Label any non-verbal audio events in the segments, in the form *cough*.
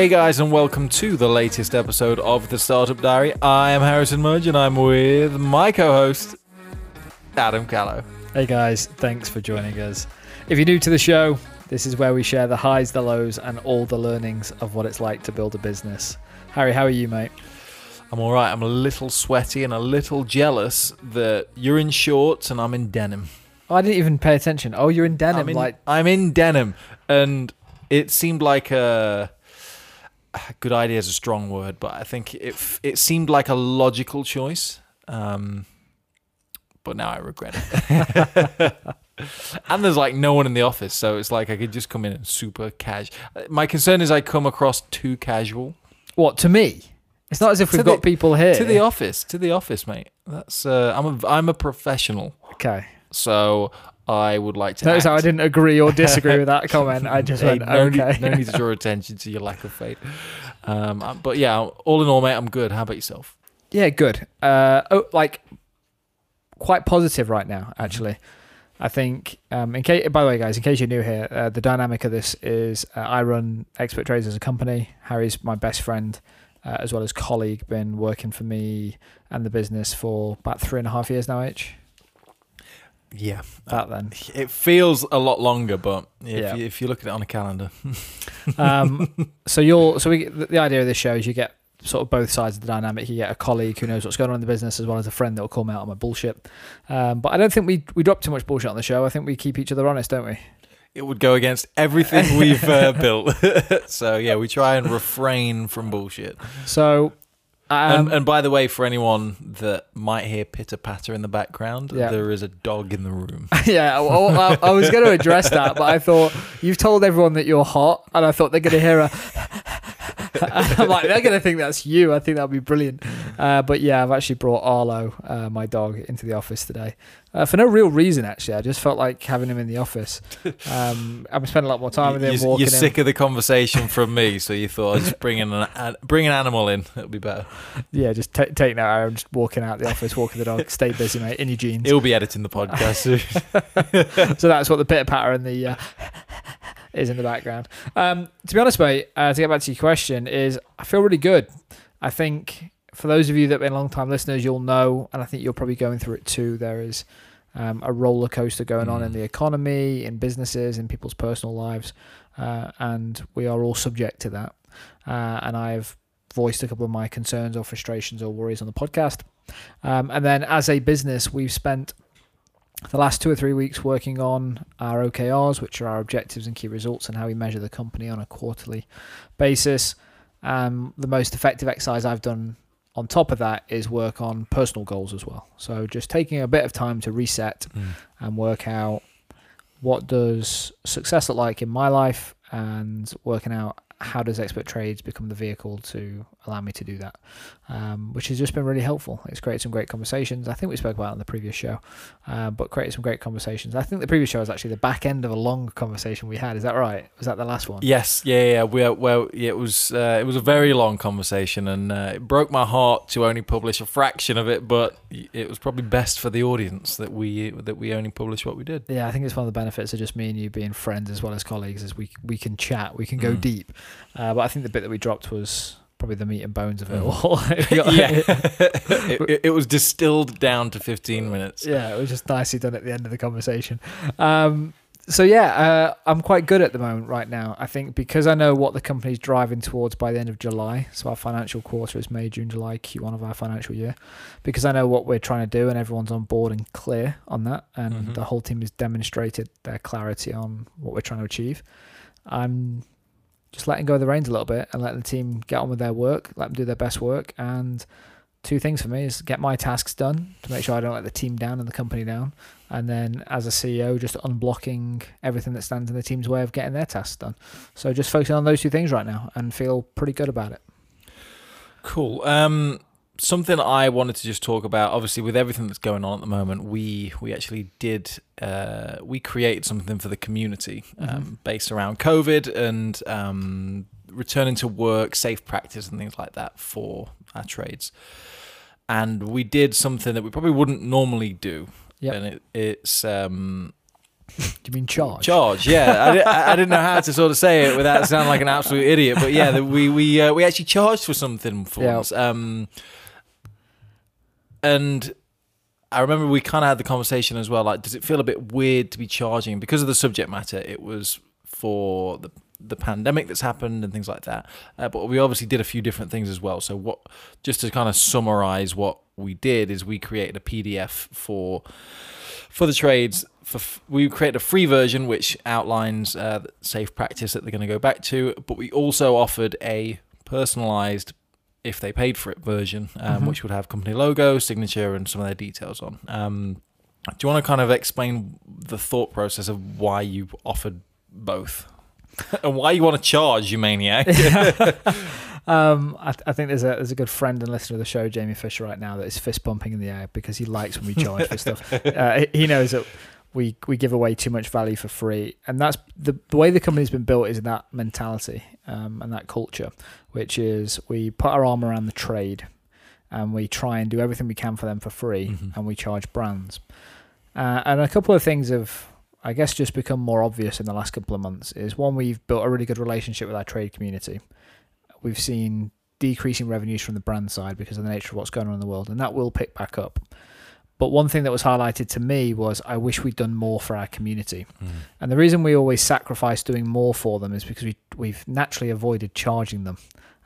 Hey guys, and welcome to the latest episode of the Startup Diary. I am Harrison Mudge, and I'm with my co-host Adam Callow. Hey guys, thanks for joining us. If you're new to the show, this is where we share the highs, the lows, and all the learnings of what it's like to build a business. Harry, how are you, mate? I'm all right. I'm a little sweaty and a little jealous that you're in shorts and I'm in denim. Oh, I didn't even pay attention. Oh, you're in denim, I'm in, like I'm in denim, and it seemed like a *sighs* good idea is a strong word, but I think it it seemed like a logical choice. Um, but now I regret it. *laughs* and there's like no one in the office, so it's like I could just come in and super cash. My concern is I come across too casual what to me? It's not as if we've the- got people here. to the office. To the office, mate. That's uh, I'm a I'm a professional, okay. so I would like to. Notice how I didn't agree or disagree with that *laughs* comment. I just Hey, went, no, okay. need, no need to draw attention to your lack of faith. Um, uh, but yeah, all in all, mate, I'm good. How about yourself? Yeah, good. Uh, oh, like quite positive right now, actually. I think. Um, in case, by the way, guys, in case you're new here, uh, the dynamic of this is uh, I run Expert Trades as a company. Harry's my best friend, uh, as well as colleague. Been working for me and the business for about three and a half years now. Each Yeah, about then. it feels a lot longer, but if, Yeah. you, if you look at it on a calendar, *laughs* Um, so you're so we the, the idea of this show is you get sort of both sides of the dynamic. You get a colleague who knows what's going on in the business, as well as a friend that will call me out on my bullshit. Um, but I don't think we we drop too much bullshit on the show. I think we keep each other honest, don't we? it would go against everything we've uh, *laughs* built. *laughs* so yeah, we try and refrain from bullshit. So, um, and, and by the way, for anyone that might hear pitter patter in the background, Yeah. there is a dog in the room. *laughs* yeah, well, I, I was going to address that, but I thought you've told everyone that you're hot, and I thought they're going to hear a. I'm like, they're going to think that's you. I think that'd be brilliant. Uh, but yeah, I've actually brought Arlo, uh, my dog, into the office today uh, for no real reason. Actually, I just felt like having him in the office. Um, I'm spending a lot more time with him. you're walking you're him. sick of the conversation from me, so you thought I'd just bring in an, an bring an animal in. It'll be better. Yeah, just ta taking that out. I'm just walking out the office, walking the dog. Stay busy, mate. In your jeans. He'll be editing the podcast soon. *laughs* so that's what the pitter patter and the uh, is in the background. Um, to be honest, mate, uh, to get back to your question, is I feel really good. I think for those of you that have been long time listeners, you'll know, and I think you're probably going through it too. There is um, a roller coaster going on in Mm. the economy, in businesses, in people's personal lives, uh, and we are all subject to that. Uh, and I've voiced a couple of my concerns or frustrations or worries on the podcast. Um, and then as a business, we've spent the last two or three weeks working on our OKRs, which are our objectives and key results, and how we measure the company on a quarterly basis. Um, the most effective exercise I've done on top of that is work on personal goals as well. So just taking a bit of time to reset and work out what does success look like in my life and working out how does expert trades become the vehicle to allow me to do that um, which has just been really helpful it's created some great conversations i think we spoke about it on the previous show uh, but created some great conversations i think the previous show was actually the back end of a long conversation we had is that right was that the last one Yes, yeah, yeah. We well, yeah, it was uh, it was a very long conversation, and uh, it broke my heart to only publish a fraction of it. But it was probably best for the audience that we that we only publish what we did. yeah i think it's one of the benefits of just me and you being friends as well as colleagues is we we can chat we can go Mm. deep uh, but i think the bit that we dropped was probably the meat and bones of it Mm. all *laughs* *laughs* yeah, *laughs* it, it, was distilled down to fifteen minutes. yeah, it was just nicely done at the end of the conversation. Um, so yeah, uh, I'm quite good at the moment right now. I think because I know what the company's driving towards by the end of July. So our financial quarter is May, June, July, Q1 of our financial year. Because I know what we're trying to do, and everyone's on board and clear on that, and Mhm. the whole team has demonstrated their clarity on what we're trying to achieve. I'm just letting go of the reins a little bit and letting the team get on with their work, let them do their best work, and two things for me is get my tasks done to make sure I don't let the team down and the company down. And then as a CEO, just unblocking everything that stands in the team's way of getting their tasks done. So just focusing on those two things right now and feel pretty good about it. Cool. Um, something I wanted to just talk about. Obviously, with everything that's going on at the moment, we we actually did uh, we created something for the community um, Mhm. based around COVID and um, returning to work, safe practice, and things like that for our trades. And we did something that we probably wouldn't normally do. Yep. And it, it's um, Do *laughs* you mean charge? Charge, yeah. I, di- I didn't know how to sort of say it without sounding like an absolute idiot, but yeah, we we uh, we actually charged for something for Yeah. once. Um, and I remember we kind of had the conversation as well. Like, does it feel a bit weird to be charging because of the subject matter? It was for the the pandemic that's happened and things like that. Uh, but we obviously did a few different things as well. So what? Just to kind of summarize what we did is we created a PDF for for the trades. For we created a free version which outlines uh, safe practice that they're going to go back to. But we also offered a personalized if they paid for it version, um, Mhm. which would have company logo, signature, and some of their details on. Um, do you want to kind of explain the thought process of why you offered both *laughs* and why you want to charge, you maniac? *laughs* *laughs* um, I, I think there's a there's a good friend and listener of the show, Jamie Fisher, right now that is fist pumping in the air because he likes when we charge for stuff. Uh, he knows that we we give away too much value for free, and that's the the way the company's been built is in that mentality um, and that culture, which is we put our arm around the trade, and we try and do everything we can for them for free, Mhm. and we charge brands. Uh, and a couple of things have, I guess, just become more obvious in the last couple of months. Is one, we've built a really good relationship with our trade community. We've seen decreasing revenues from the brand side because of the nature of what's going on in the world, and that will pick back up. But one thing that was highlighted to me was I wish we'd done more for our community. And the reason we always sacrifice doing more for them is because we we've naturally avoided charging them,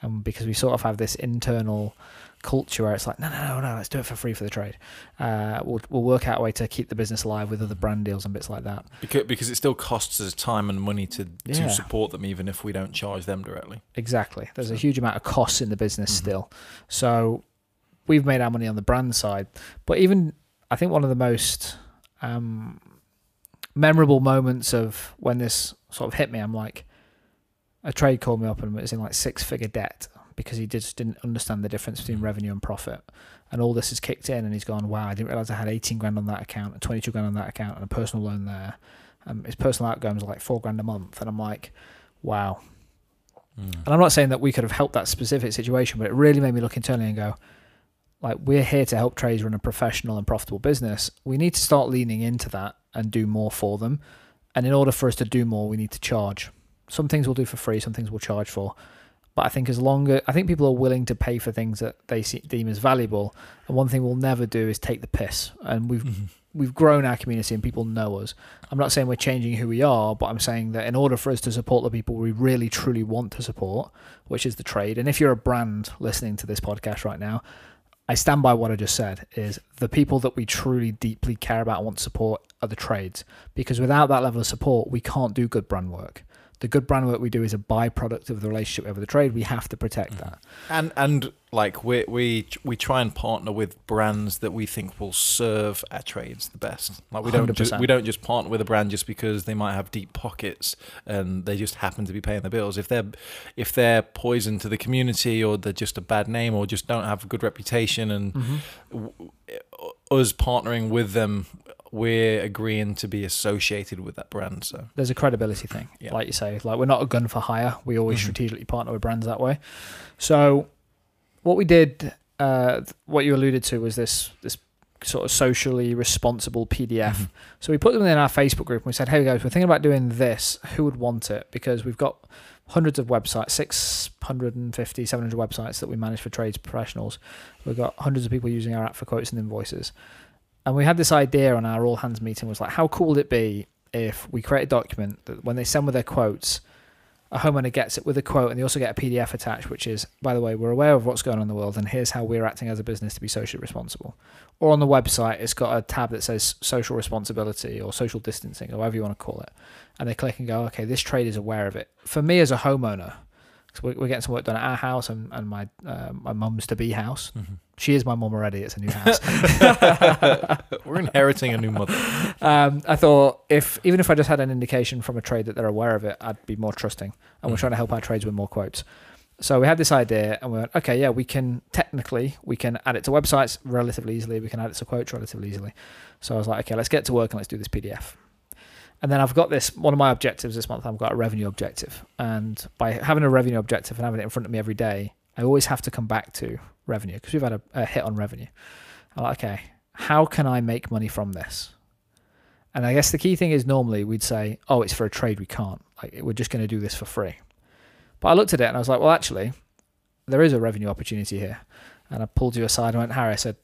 and because we sort of have this internal culture where it's like, no, no, no, no, let's do it for free for the trade. Uh, we'll we'll work out a way to keep the business alive with other brand deals and bits like that. because, because it still costs us time and money to, Yeah. to support them, even if we don't charge them directly. Exactly. There's a huge amount of costs in the business Mhm. still. So we've made our money on the brand side. But even I think one of the most um, memorable moments of when this sort of hit me, I'm like, a trade called me up and was in like six figure debt because he just didn't understand the difference between revenue and profit. And all this has kicked in and he's gone, wow, I didn't realize I had 18 grand on that account and 22 grand on that account and a personal loan there. Um, his personal outgoings are like four grand a month. And I'm like, wow, and I'm not saying that we could have helped that specific situation, but it really made me look internally and go, like, we're here to help trades run a professional and profitable business. We need to start leaning into that and do more for them. And in order for us to do more, we need to charge. Some things we'll do for free, some things we'll charge for. But I think as long as I think people are willing to pay for things that they see, deem as valuable, and one thing we'll never do is take the piss. And we've Mhm. we've grown our community and people know us. I'm not saying we're changing who we are, but I'm saying that in order for us to support the people we really truly want to support, which is the trade, and if you're a brand listening to this podcast right now, I stand by what I just said is the people that we truly deeply care about and want to support are the trades because without that level of support we can't do good brand work. The good brand work we do is a byproduct of the relationship we have with the trade. We have to protect mm. that. And and like we we we try and partner with brands that we think will serve our trades the best. Like we don't just, we don't just partner with a brand just because they might have deep pockets and they just happen to be paying the bills. If they're if they're poison to the community or they're just a bad name or just don't have a good reputation and mm-hmm. w- us partnering with them we're agreeing to be associated with that brand so there's a credibility thing, Yeah. like you say. Like we're not a gun for hire. We always Mhm. strategically partner with brands that way. So what we did, uh, what you alluded to, was this this sort of socially responsible PDF. Mhm. So we put them in our Facebook group and we said, "Hey guys, we're thinking about doing this. Who would want it?" Because we've got hundreds of websites, 650, 700 websites that we manage for trades professionals. We've got hundreds of people using our app for quotes and invoices. And we had this idea on our all hands meeting was like, how cool would it be if we create a document that when they send with their quotes, a homeowner gets it with a quote and they also get a PDF attached, which is, by the way, we're aware of what's going on in the world and here's how we're acting as a business to be socially responsible. Or on the website, it's got a tab that says social responsibility or social distancing or whatever you want to call it. And they click and go, okay, this trade is aware of it. For me as a homeowner, 'cause we're, getting some work done at our house and, and my uh, my mum's to be house. Mhm. She is my mum already. It's a new house. *laughs* we're inheriting a new mother um, I thought if even if I just had an indication from a trade that they're aware of it, I'd be more trusting. And we're Mhm. trying to help our trades with more quotes. So we had this idea, and we went, okay, yeah, we can technically we can add it to websites relatively easily. We can add it to quotes relatively easily. So I was like, okay, let's get to work and let's do this PDF. And then I've got this one of my objectives this month. I've got a revenue objective, and by having a revenue objective and having it in front of me every day, I always have to come back to revenue because we've had a, a hit on revenue. I'm like, okay, how can I make money from this? And I guess the key thing is normally we'd say, oh, it's for a trade, we can't. Like we're just going to do this for free. But I looked at it and I was like, well, actually, there is a revenue opportunity here. And I pulled you aside and went, Harry, I said,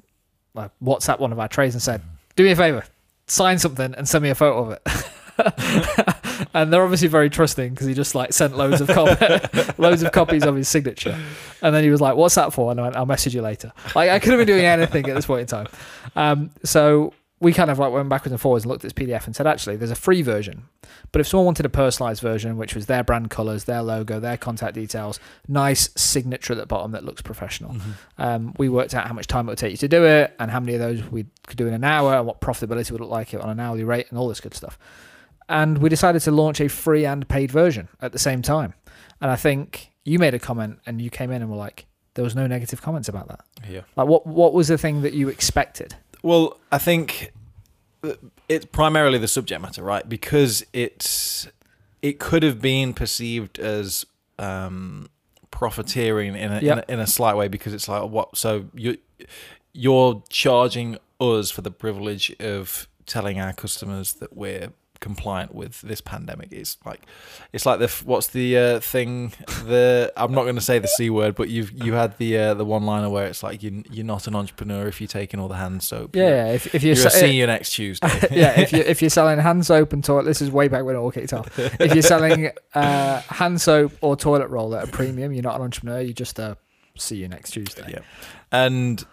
like, WhatsApp one of our trades and said, mm. do me a favor, sign something and send me a photo of it. *laughs* and they're obviously very trusting because he just like sent loads of cop- *laughs* loads of copies of his signature, and then he was like, "What's that for?" And I went, "I'll message you later." Like I could have been doing anything at this point in time. Um, so we kind of like went backwards and forwards and looked at this PDF and said, actually, there's a free version. But if someone wanted a personalized version, which was their brand colors, their logo, their contact details, nice signature at the bottom that looks professional, Mm-hmm. um, we worked out how much time it would take you to do it and how many of those we could do in an hour and what profitability would look like on an hourly rate and all this good stuff. And we decided to launch a free and paid version at the same time. And I think you made a comment and you came in and were like, there was no negative comments about that. Yeah. Like, what what was the thing that you expected? Well, I think it's primarily the subject matter, right? Because it's it could have been perceived as um, profiteering in a, in a in a slight way because it's like what so you you're charging us for the privilege of telling our customers that we're compliant with this pandemic it's like it's like the what's the uh, thing the I'm not going to say the c word but you've you had the uh, the one liner where it's like you you're not an entrepreneur if you're taking all the hand soap Yeah, yeah, if, if you're, you're, a sa- senior next Tuesday *laughs* yeah, if you *laughs* if you're selling hand soap and toilet, this is way back when it all kicked off. If you're selling uh, hand soap or toilet roll at a premium, you're not an entrepreneur. You just uh, see you next Tuesday. Yeah. and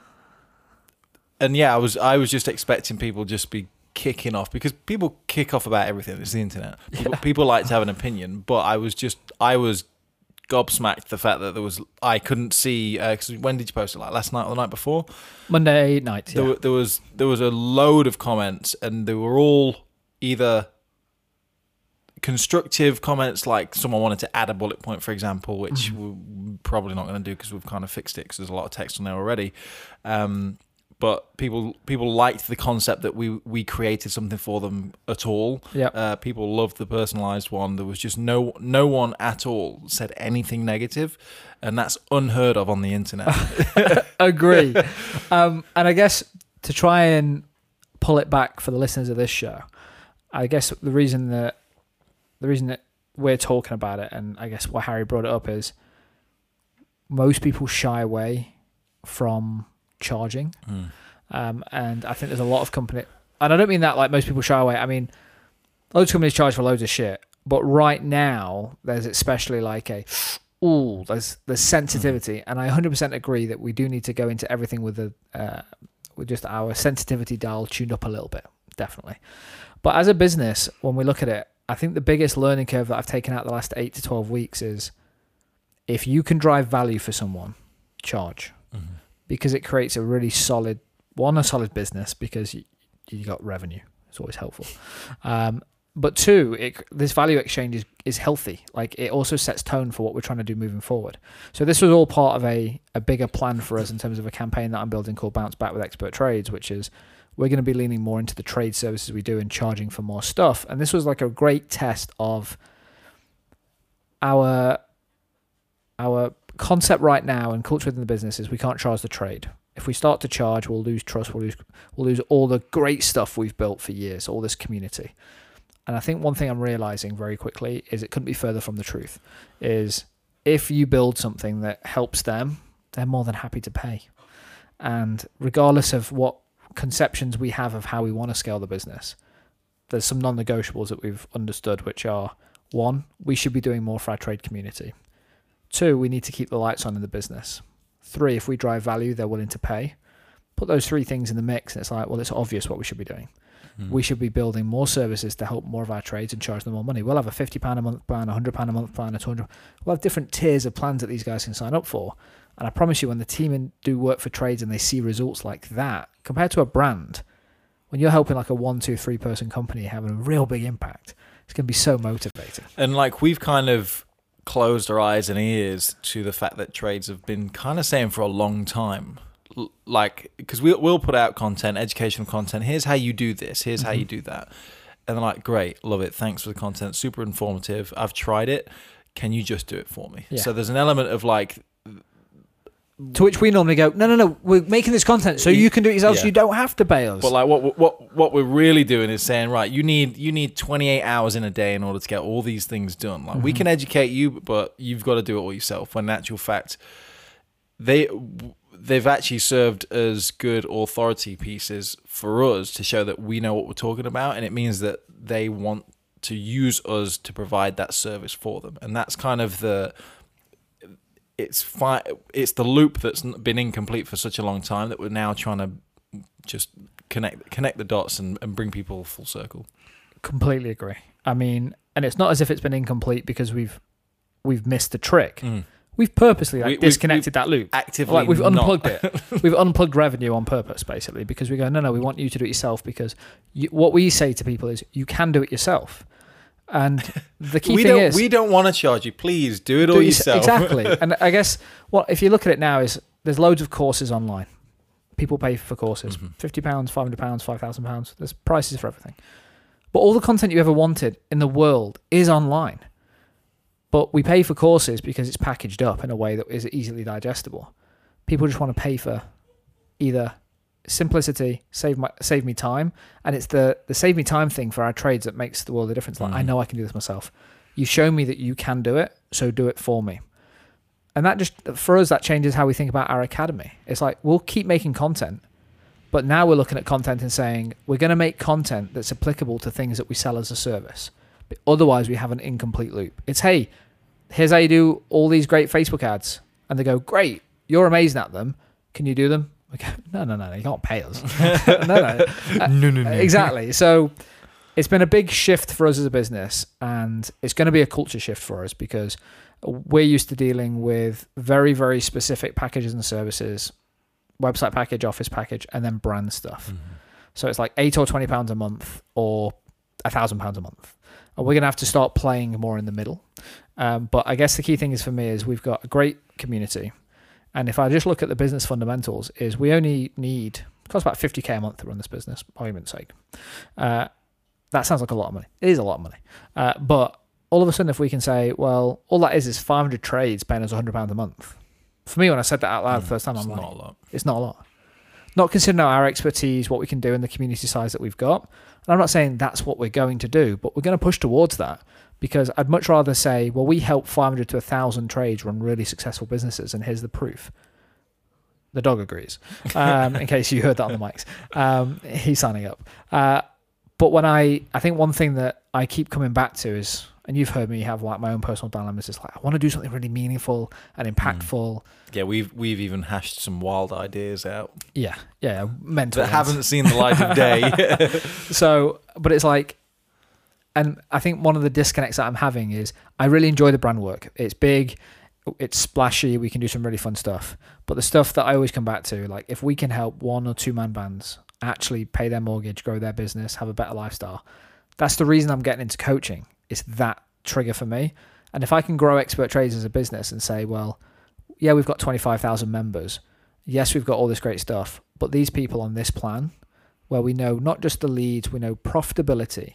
and yeah, I was I was just expecting people just be kicking off because people kick off about everything. It's the internet. *laughs* People, people like to have an opinion, but I was just I was gobsmacked the fact that there was I couldn't see. Uh 'cause when did you post it? Like last night or the night before? Monday night. There, Yeah. there was there was a load of comments, and they were all either constructive comments, like someone wanted to add a bullet point, for example, which Mm-hmm. we're probably not going to do because we've kind of fixed it because there's a lot of text on there already. Um, but people people liked the concept that we we created something for them at all. Yeah. Uh, people loved the personalized one. There was just no no one at all said anything negative, and that's unheard of on the internet. *laughs* Agree. um, and I guess to try and pull it back for the listeners of this show, I guess the reason that the reason that we're talking about it, and I guess why Harry brought it up is most people shy away from charging. Mm. Um, and I think there's a lot of company, and I don't mean that like most people shy away. I mean, loads of companies charge for loads of shit, but right now there's especially like a, ooh, there's there's sensitivity, and I 100% agree that we do need to go into everything with a uh, with just our sensitivity dial tuned up a little bit, definitely. But as a business, when we look at it, I think the biggest learning curve that I've taken out the last eight to 12 weeks is if you can drive value for someone, charge Mm-hmm. Because it creates a really solid one a solid business because you, you got revenue. It's always helpful. Um, but two it, this value exchange is, is healthy. Like it also sets tone for what we're trying to do moving forward. So this was all part of a, a bigger plan for us in terms of a campaign that i'm building called bounce back with expert trades which is we're going to be leaning more into the trade services we do and charging for more stuff. And this was like a great test of our our concept right now and culture within the business is we can't charge the trade. If we start to charge, we'll lose trust. We'll lose we'll lose all the great stuff we've built for years, all this community. And I think one thing I'm realizing very quickly is it couldn't be further from the truth. Is if you build something that helps them, they're more than happy to pay. And regardless of what conceptions we have of how we want to scale the business, there's some non-negotiables that we've understood, which are one, we should be doing more for our trade community. Two, we need to keep the lights on in the business. Three, if we drive value, they're willing to pay. Put those three things in the mix, and it's like, well, it's obvious what we should be doing. Mm. We should be building more services to help more of our trades and charge them more money. We'll have a fifty pound a month plan, a hundred pound a month plan, a two hundred. We'll have different tiers of plans that these guys can sign up for. And I promise you, when the team in, do work for trades and they see results like that, compared to a brand, when you're helping like a one, two, three person company having a real big impact, it's going to be so motivating. And like we've kind of closed our eyes and ears to the fact that trades have been kind of saying for a long time, L- like because we'll we'll put out content, educational content. Here's how you do this. Here's how you Mm-hmm. do that. And they're like, great, love it. Thanks for the content. Super informative. I've tried it. Can you just do it for me? Yeah. So there's an element of like To which we normally go, no, no, no, we're making this content so you can do it yourself, so you don't have to pay us. But like what what what we're really doing is saying right, you need you need 28 hours in a day in order to get all these things done. Like we mm-hmm. can educate you, but you've got to do it all yourself. When in actual fact, they they've actually served as good authority pieces for us to show that we know what we're talking about, and it means that they want to use us to provide that service for them, and that's kind of the it's fi- it's the loop that's been incomplete for such a long time that we're now trying to just connect connect the dots and, and bring people full circle. Completely agree. I mean, and it's not as if it's been incomplete because we've we've missed the trick. Mm. We've purposely like, We- disconnected that loop. Actively, Like we've unplugged it. *laughs* We've unplugged revenue on purpose, basically, because we go, no, no, we want you to do it yourself. Because you, what we say to people is, you can do it yourself. And the key we thing don't is, we don't want to charge you. Please do it do all yourself. Exactly. *laughs* and I guess what if you look at it now is there's loads of courses online. People pay for courses, Mhm. fifty pounds, five hundred pounds, five thousand pounds. There's prices for everything. But all the content you ever wanted in the world is online. But we pay for courses because it's packaged up in a way that is easily digestible. People just want to pay for either simplicity, save my save me time, and it's the the save me time thing for our trades that makes the world a difference. Like I Mhm. know I can do this myself. You show me that you can do it, so do it for me. And that just for us that changes how we think about our academy. It's like we'll keep making content, but now we're looking at content and saying we're going to make content that's applicable to things that we sell as a service. But otherwise, we have an incomplete loop. It's hey, here's how you do all these great Facebook ads, and they go, great, you're amazing at them. Can you do them? We go, *laughs* no, no, no, you can't pay us. *laughs* *laughs* no, no, no, no, no. exactly. So it's been a big shift for us as a business, and it's going to be a culture shift for us because we're used to dealing with very, very specific packages and services, website package, office package, and then brand stuff. Mhm. So it's like eight or twenty pounds a month, or a thousand pounds a month. And we're gonna have to start playing more in the middle. Um, but I guess the key thing is for me is we've got a great community, and if I just look at the business fundamentals, is we only need it costs about fifty k a month to run this business, argument's sake. Uh, that sounds like a lot of money. It is a lot of money, uh, but all of a sudden, if we can say, well, all that is is five hundred trades paying us hundred pounds a month. For me, when I said that out loud the first time, Mm, I'm like, not a lot. it's not a lot. Not considering our expertise, what we can do in the community size that we've got. And I'm not saying that's what we're going to do, but we're going to push towards that because I'd much rather say, well, we help 500 to 1,000 trades run really successful businesses, and here's the proof. The dog agrees, um, in case you heard that on the mics. Um, he's signing up. Uh, but when I, I think one thing that I keep coming back to is, and you've heard me have like my own personal dilemmas, is like I want to do something really meaningful and impactful. Yeah, we've we've even hashed some wild ideas out Yeah, yeah, mental. that ones. haven't seen the light of day. *laughs* So, but it's like, and I think one of the disconnects that I'm having is I really enjoy the brand work. It's big, it's splashy. We can do some really fun stuff. But the stuff that I always come back to, like if we can help one or two man bands actually pay their mortgage, grow their business, have a better lifestyle, that's the reason I'm getting into coaching. It's that trigger for me. And if I can grow expert trades as a business and say, well, yeah, we've got 25,000 members. Yes, we've got all this great stuff, but these people on this plan, where we know not just the leads, we know profitability,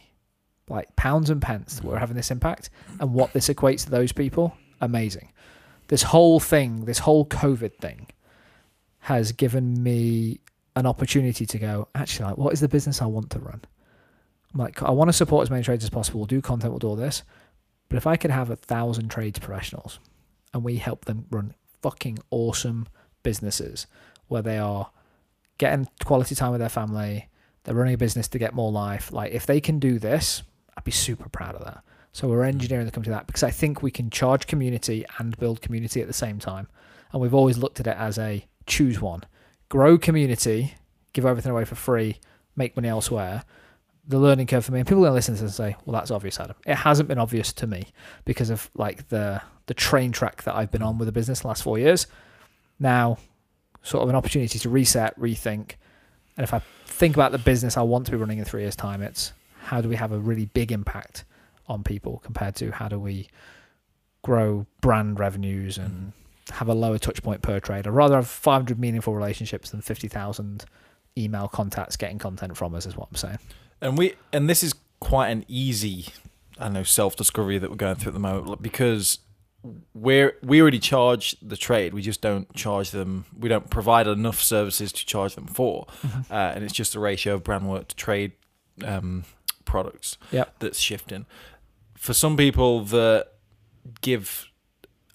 like pounds and pence that we're having this impact, and what this equates to those people, amazing. This whole thing, this whole COVID thing, has given me an opportunity to go, actually, like, what is the business I want to run? I'm like, I want to support as many trades as possible, we'll do content, we'll do all this. But if I could have a thousand trades professionals and we help them run fucking awesome businesses where they are getting quality time with their family, they're running a business to get more life. Like if they can do this, I'd be super proud of that. So we're mm. engineering the company that because I think we can charge community and build community at the same time. And we've always looked at it as a choose one. Grow community, give everything away for free, make money elsewhere. The learning curve for me, and people are gonna listen to this and say, Well, that's obvious, Adam. It hasn't been obvious to me because of like the the train track that I've been on with the business the last four years. Now, sort of an opportunity to reset, rethink. And if I think about the business I want to be running in three years' time, it's how do we have a really big impact on people compared to how do we grow brand revenues and have a lower touch point per trade. I'd rather have 500 meaningful relationships than 50,000 email contacts getting content from us, is what I'm saying. and we and this is quite an easy, I know, self discovery that we're going through at the moment because we're we already charge the trade. We just don't charge them. We don't provide enough services to charge them for, Mm-hmm. uh, and it's just the ratio of brand work to trade um, products Yep. that's shifting. For some people that give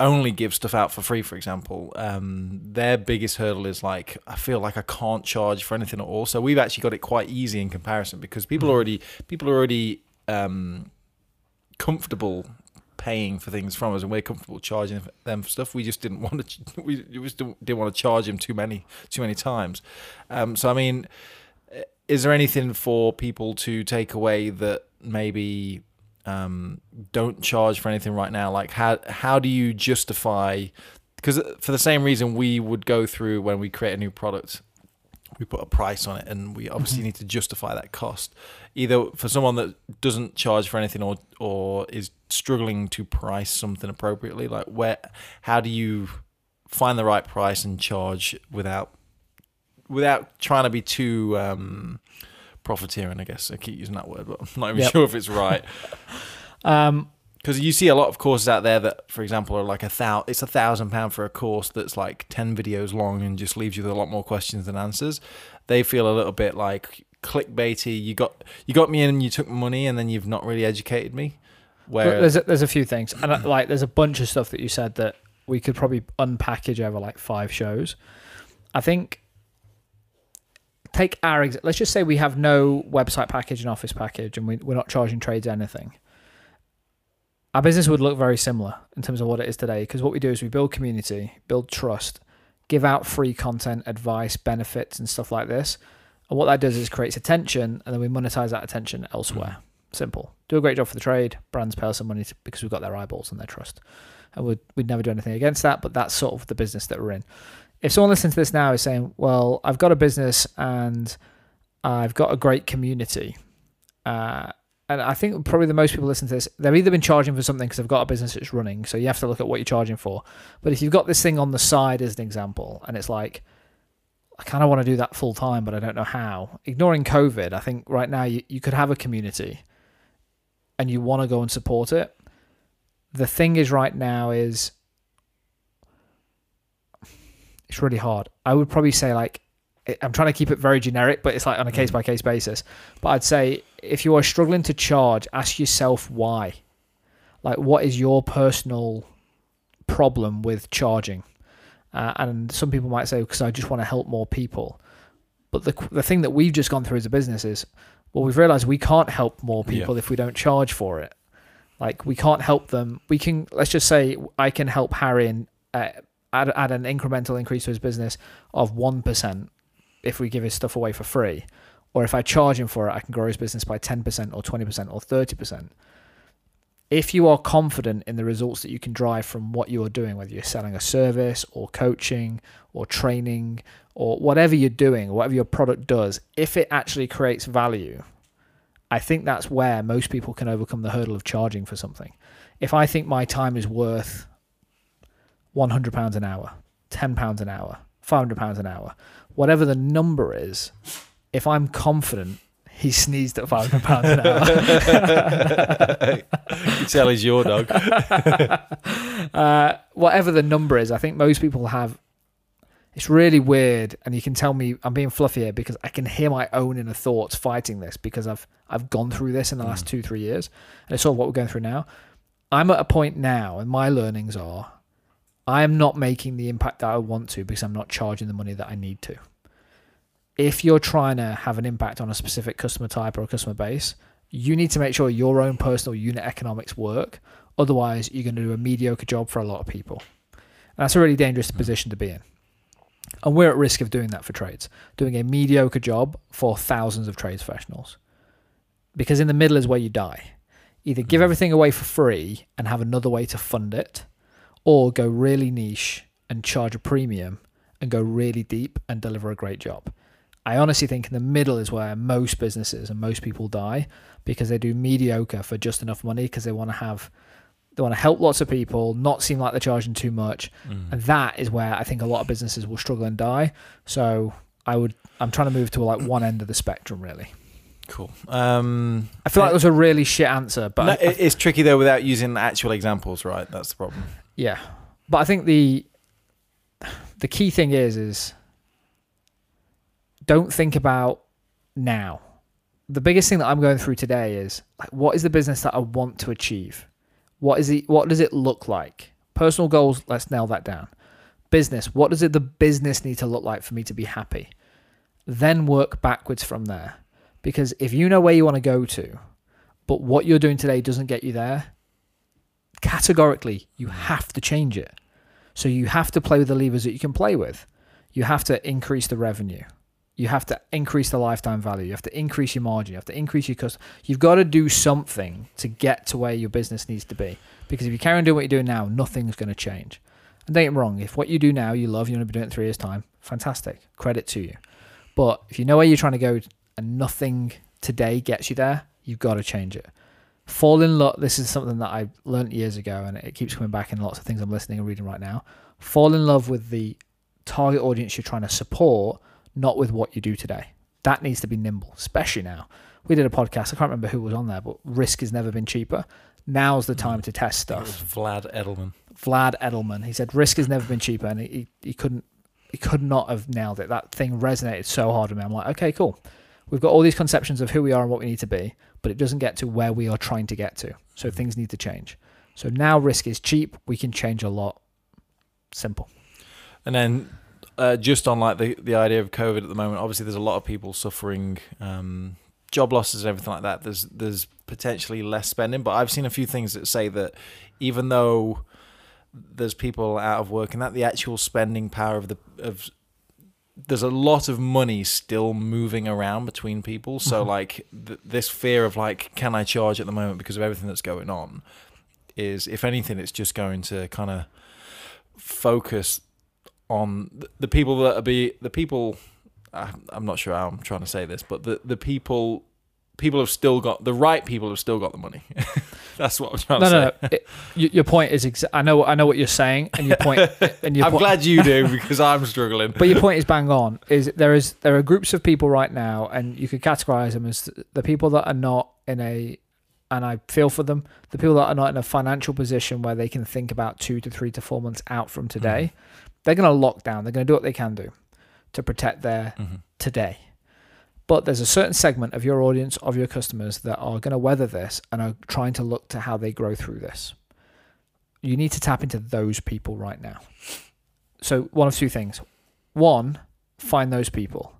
only give stuff out for free, for example, um, their biggest hurdle is like I feel like I can't charge for anything at all. So we've actually got it quite easy in comparison because people Mhm. already people are already um, comfortable paying for things from us, and we're comfortable charging them for stuff. We just didn't want to. *laughs* We just didn't, want to charge them too many too many times. Um, so I mean, is there anything for people to take away that maybe um, don't charge for anything right now? Like how how do you justify? Because for the same reason we would go through when we create a new product, we put a price on it, and we obviously Mhm. need to justify that cost. Either for someone that doesn't charge for anything, or or is struggling to price something appropriately, like where how do you find the right price and charge without without trying to be too um, profiteering? I guess I keep using that word, but I'm not even Yep. sure if it's right. *laughs* Um, Because you see a lot of courses out there that, for example, are like a thou. It's a thousand pound for a course that's like ten videos long and just leaves you with a lot more questions than answers. They feel a little bit like clickbaity. You got you got me in and you took money and then you've not really educated me. Where there's a, there's a few things, and like there's a bunch of stuff that you said that we could probably unpackage over like five shows. I think take our ex- let's just say we have no website package and office package, and we, we're not charging trades anything. Our business would look very similar in terms of what it is today, because what we do is we build community, build trust, give out free content, advice, benefits, and stuff like this. And what that does is creates attention, and then we monetize that attention elsewhere. Simple. Do a great job for the trade. Brands pay us some money to, because we've got their eyeballs and their trust. And we'd, we'd never do anything against that, but that's sort of the business that we're in. If someone listening to this now is saying, well, I've got a business and I've got a great community, uh, and I think probably the most people listen to this, they've either been charging for something because they've got a business that's running, so you have to look at what you're charging for. But if you've got this thing on the side as an example, and it's like, I kind of want to do that full time, but I don't know how. Ignoring COVID, I think right now you, you could have a community and you want to go and support it. The thing is, right now, is it's really hard. I would probably say, like, I'm trying to keep it very generic, but it's like on a case by case basis. But I'd say if you are struggling to charge, ask yourself why. Like, what is your personal problem with charging? Uh, and some people might say, because I just want to help more people. But the the thing that we've just gone through as a business is, well, we've realized we can't help more Yeah. people if we don't charge for it. Like we can't help them. We can let's just say I can help Harry and uh, add add an incremental increase to his business of one percent if we give his stuff away for free, or if I charge him for it, I can grow his business by ten percent or twenty percent or thirty percent. If you are confident in the results that you can drive from what you are doing, whether you're selling a service or coaching or training or whatever you're doing, whatever your product does, if it actually creates value, I think that's where most people can overcome the hurdle of charging for something. If I think my time is worth £100 an hour, £10 an hour, £500 an hour, whatever the number is, if I'm confident he sneezed at £500 an hour. *laughs* you tell he's your dog. *laughs* uh, whatever the number is, I think most people have. It's really weird, and you can tell me I'm being fluffy here because I can hear my own inner thoughts fighting this because I've I've gone through this in the last Mm. two three years, and it's sort of what we're going through now. I'm at a point now, and my learnings are, I am not making the impact that I want to because I'm not charging the money that I need to. If you're trying to have an impact on a specific customer type or a customer base, you need to make sure your own personal unit economics work Otherwise, you're going to do a mediocre job for a lot of people. And that's a really dangerous position to be in. And we're at risk of doing that for trades, doing a mediocre job for thousands of trades professionals. Because in the middle is where you die. Either give mm. everything away for free and have another way to fund it, or go really niche and charge a premium and go really deep and deliver a great job. I honestly think in the middle is where most businesses and most people die because they do mediocre for just enough money because they want to have they want to help lots of people, not seem like they're charging too much, Mm. and that is where I think a lot of businesses will struggle and die. So I would I'm trying to move to like one end of the spectrum really. Cool. Um, I feel like that was a really shit answer, but no, I- it- it's tricky though without using actual examples, right? That's the problem. Yeah, but I think the the key thing is is don't think about now. The biggest thing that I'm going through today is like, what is the business that I want to achieve? What is it? What does it look like? Personal goals. Let's nail that down. Business. What does it? The business need to look like for me to be happy? Then work backwards from there. Because if you know where you want to go to, but what you're doing today doesn't get you there, categorically you mm. have to change it. So you have to play with the levers that you can play with. You have to increase the revenue. You have to increase the lifetime value. You have to increase your margin. You have to increase your cost. You've got to do something to get to where your business needs to be. Because if you carry on doing what you're doing now, nothing's going to change. And don't get me wrong, if what you do now you love, you want to be doing it in three years' time, fantastic. Credit to you. But if you know where you're trying to go and nothing today gets you there, you've got to change it. Fall in love. This is something that I learned years ago, and it keeps coming back in lots of things I'm listening and reading right now. Fall in love with the target audience you're trying to support, not with what you do today. That needs to be nimble, especially now. We did a podcast. I can't remember who was on there, but risk has never been cheaper. Now's the mm. time to test stuff. Vlad Edelman. Vlad Edelman. He said risk has never been cheaper, and he, he couldn't he could not have nailed it. That thing resonated so hard with me. I'm like, okay, cool. We've got all these conceptions of who we are and what we need to be, but it doesn't get to where we are trying to get to. So things need to change. So now risk is cheap. We can change a lot. Simple. And then uh, just on like the the idea of COVID at the moment, obviously there's a lot of people suffering um, job losses and everything like that. There's there's potentially less spending, but I've seen a few things that say that even though there's people out of work and that the actual spending power of the of there's a lot of money still moving around between people. So Mhm. like th- this fear of like, can I charge at the moment because of everything that's going on, is if anything, it's just going to kind of focus on th- the people that are be the people. I- I'm not sure how I'm trying to say this, but the the people people have still got the right people have still got the money. *laughs* That's what I'm trying No, to no, say. no. Y- your point is. Exa- I know. I know what you're saying, and your point. *laughs* And your I'm point, glad you do because I'm struggling. But your *laughs* point is bang on. Is there is there are groups of people right now, and you could categorize them as the people that are not in a, and I feel for them. The people that are not in a financial position where they can think about two to three to four months out from today, they're going to lock down. They're going to do what they can do to protect their Mhm. today. But there's a certain segment of your audience, of your customers, that are going to weather this and are trying to look to how they grow through this. You need to tap into those people right now. So, one of two things. One, find those people.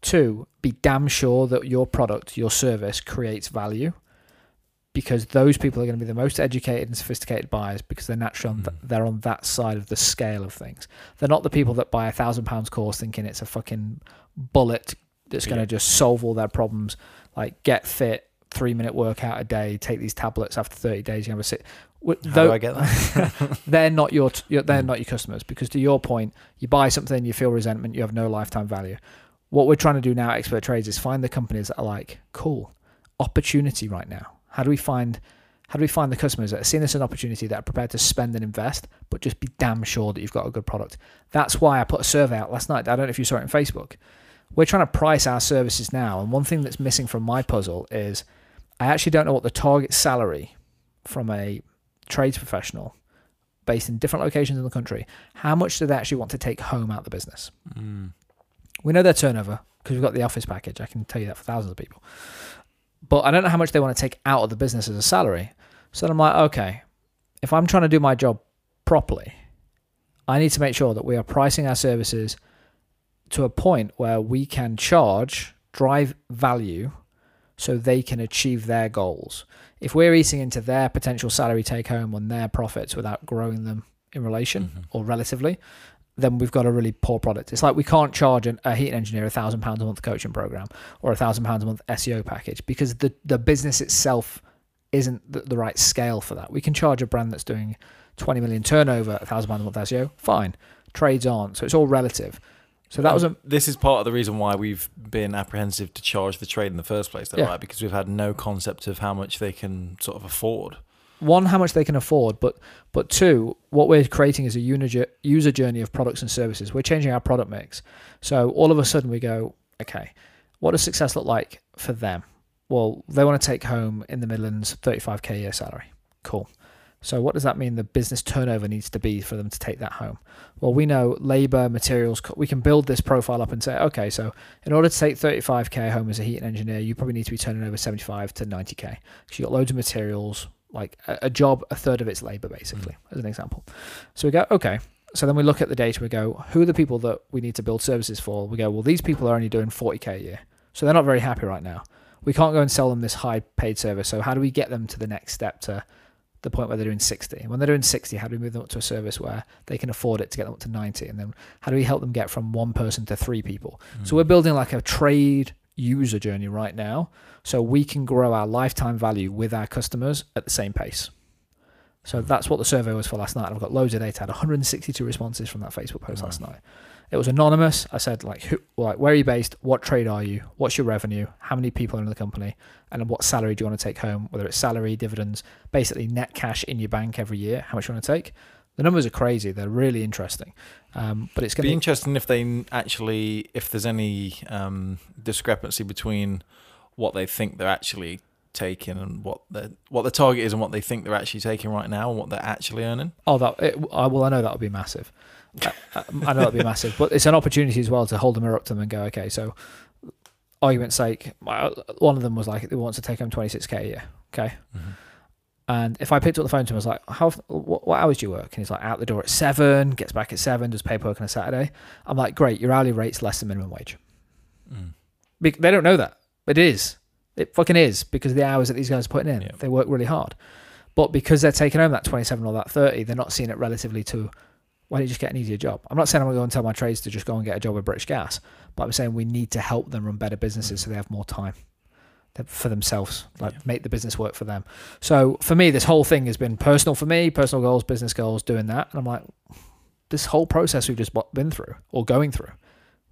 Two, be damn sure that your product, your service creates value because those people are going to be the most educated and sophisticated buyers because they're naturally on th- Mhm. they're on that side of the scale of things. They're not the people that buy a thousand pounds course thinking it's a fucking bullet that's going to just solve all their problems. Like get fit, three minute workout a day, take these tablets after thirty days. You have a sit. How do I get that? *laughs* they're not your, they're Mm. not your customers because to your point, you buy something, you feel resentment, you have no lifetime value. What we're trying to do now, at expert trades, is find the companies that are like cool opportunity right now. How do we find how do we find the customers that are seeing this as an opportunity that are prepared to spend and invest, but just be damn sure that you've got a good product? That's why I put a survey out last night. I don't know if you saw it on Facebook. We're trying to price our services now, and one thing that's missing from my puzzle is I actually don't know what the target salary from a trades professional based in different locations in the country, how much do they actually want to take home out of the business? Mm. We know their turnover because we've got the office package. I can tell you that for thousands of people. But I don't know how much they want to take out of the business as a salary. So then I'm like, okay, if I'm trying to do my job properly, I need to make sure that we are pricing our services to a point where we can charge, drive value so they can achieve their goals. If we're eating into their potential salary take home on their profits without growing them in relation Mhm. or relatively, then we've got a really poor product. It's like we can't charge an, a heating engineer a thousand pounds a month coaching program or a thousand pounds a month SEO package because the the business itself isn't the, the right scale for that. We can charge a brand that's doing 20 million turnover a thousand pounds a month SEO, fine. Trades aren't, so it's all relative. So that was a This is part of the reason why we've been apprehensive to charge the trade in the first place, though, Yeah. right? Because we've had no concept of how much they can sort of afford. one how much they can afford but but two what we're creating is a user journey of products and services we're changing our product mix so all of a sudden we go okay what does success look like for them well they want to take home in the midlands 35k a year salary cool So, what does that mean the business turnover needs to be for them to take that home? Well, we know labor, materials, we can build this profile up and say, okay, so in order to take 35k home as a heating engineer, you probably need to be turning over 75 to 90k. Because you've got loads of materials, like a, job, a third of it's labor, basically, mm. as an example. So we go, okay. So then we look at the data, we go, who are the people that we need to build services for? We go, well, these people are only doing 40k a year. So they're not very happy right now. We can't go and sell them this high paid service. So how do we get them to the next step to the point where they're doing 60? When they're doing 60, how do we move them up to a service where they can afford it to get them up to 90? And then how do we help them get from one person to three people? So we're mm. building like a trade user journey right now so we can grow our lifetime value with our customers at the same pace. So mm. that's what the survey was for last night. I've got loads of data. I had 162 responses from that Facebook post last night. It was anonymous. I said like, who, like, where are you based? What trade are you? What's your revenue? How many people are in the company? And what salary do you want to take home? Whether it's salary, dividends, basically net cash in your bank every year. How much you want to take? The numbers are crazy. They're really interesting. Um, but it's going to be interesting if they actually if there's any um, discrepancy between what they think they're actually taking and what the what the target is and what they think they're actually taking right now and what they're actually earning. Oh, that it, I, well, I know that would be massive. I, know it'd be massive, but it's an opportunity as well to hold them up to them and go, okay, so argument's sake, my- one of them was like, they wants to take home 26k a year, okay. And if I picked up the phone to him, I was like, "How? What, what hours do you work?" And he's like, "Out the door at seven, gets back at seven, does paperwork on a Saturday." I'm like, "Great, your hourly rate's less than minimum wage." Mm. Be- they don't know that. It is. It fucking is because of the hours that these guys are putting in. Yeah. They work really hard. But because they're taking home that 27 or that 30, they're not seeing it relatively to why don't you just get an easier job? I'm not saying I'm going to go and tell my trades to just go and get a job with British Gas, but I'm saying we need to help them run better businesses so they have more time for themselves, like Yeah. make the business work for them. So for me, this whole thing has been personal for me, personal goals, business goals, doing that. And I'm like, this whole process we've just been through or going through,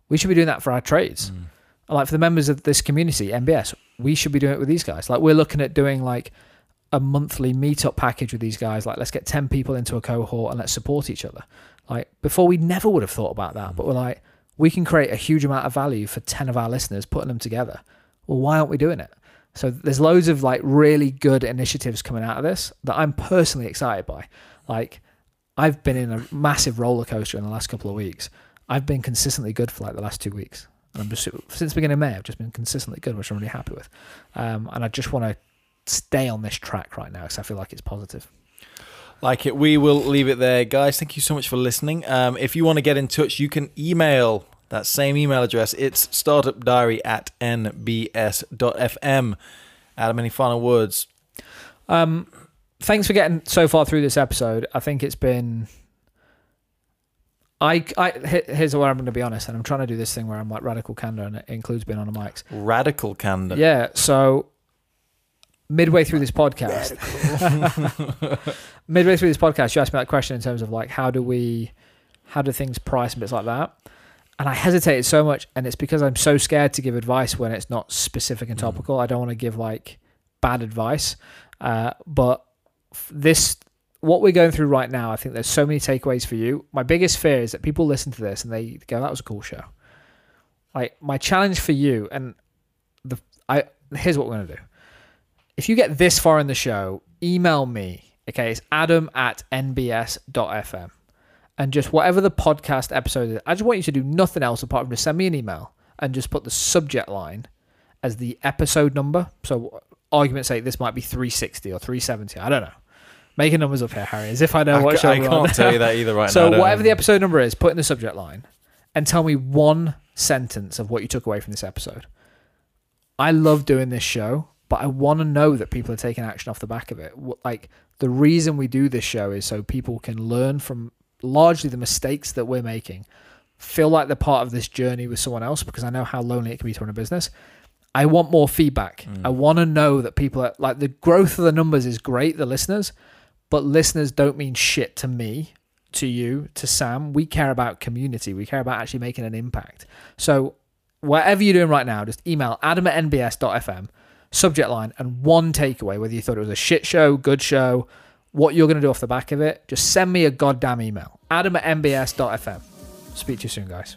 we should be doing that for our trades Mm. like for the members of this community, NBS, we should be doing it with these guys. Like we're looking at doing like a monthly meetup package with these guys. Like let's get ten people into a cohort and let's support each other. Like before, we never would have thought about that, but we're like, we can create a huge amount of value for ten of our listeners, putting them together. Well, why aren't we doing it? So there's loads of like really good initiatives coming out of this that I'm personally excited by. Like I've been in a massive roller coaster in the last couple of weeks. I've been consistently good for like the last two weeks. And I'm just since the beginning of May, I've just been consistently good, which I'm really happy with. Um, and I just want to stay on this track right now because I feel like it's positive. Like it. We will leave it there, guys. Thank you so much for listening. Um, if you want to get in touch, you can email that same email address. It's startupdiary at nbs.fm. Adam, any final words? Um, thanks for getting so far through this episode. I think it's been. I, I here's where I'm going to be honest, and I'm trying to do this thing where I'm like radical candor, and it includes being on the mics. Radical candor. Yeah, so midway through this podcast, *laughs* midway through this podcast, you asked me that question in terms of like how do we, how do things price and bits like that, and I hesitated so much, and it's because I'm so scared to give advice when it's not specific and Mm. topical. I don't want to give like bad advice, uh, but this. What we're going through right now, I think there's so many takeaways for you. My biggest fear is that people listen to this and they go, "That was a cool show." Like my challenge for you, and the I here's what we're gonna do. If you get this far in the show, email me. Okay, it's adam at nbs.fm. And just whatever the podcast episode is, I just want you to do nothing else apart from just send me an email and just put the subject line as the episode number. So, argument's sake, this might be 360 or 370. I don't know. Making numbers up here, Harry, as if I know I, what show I can't tell you that either right *laughs* so, now. Don't whatever the episode number is, put in the subject line and tell me one sentence of what you took away from this episode. I love doing this show, but I want to know that people are taking action off the back of it. Like the reason we do this show is so people can learn from largely the mistakes that we're making, feel like they're part of this journey with someone else because I know how lonely it can be to run a business. I want more feedback. Mm. I want to know that people are like the growth of the numbers is great, the listeners, but listeners don't mean shit to me, to you, to Sam. We care about community. We care about actually making an impact. So whatever you're doing right now, just email adam at nbs.fm, subject line, and one takeaway, whether you thought it was a shit show, good show, what you're going to do off the back of it, just send me a goddamn email. adam at nbs.fm. Speak to you soon, guys.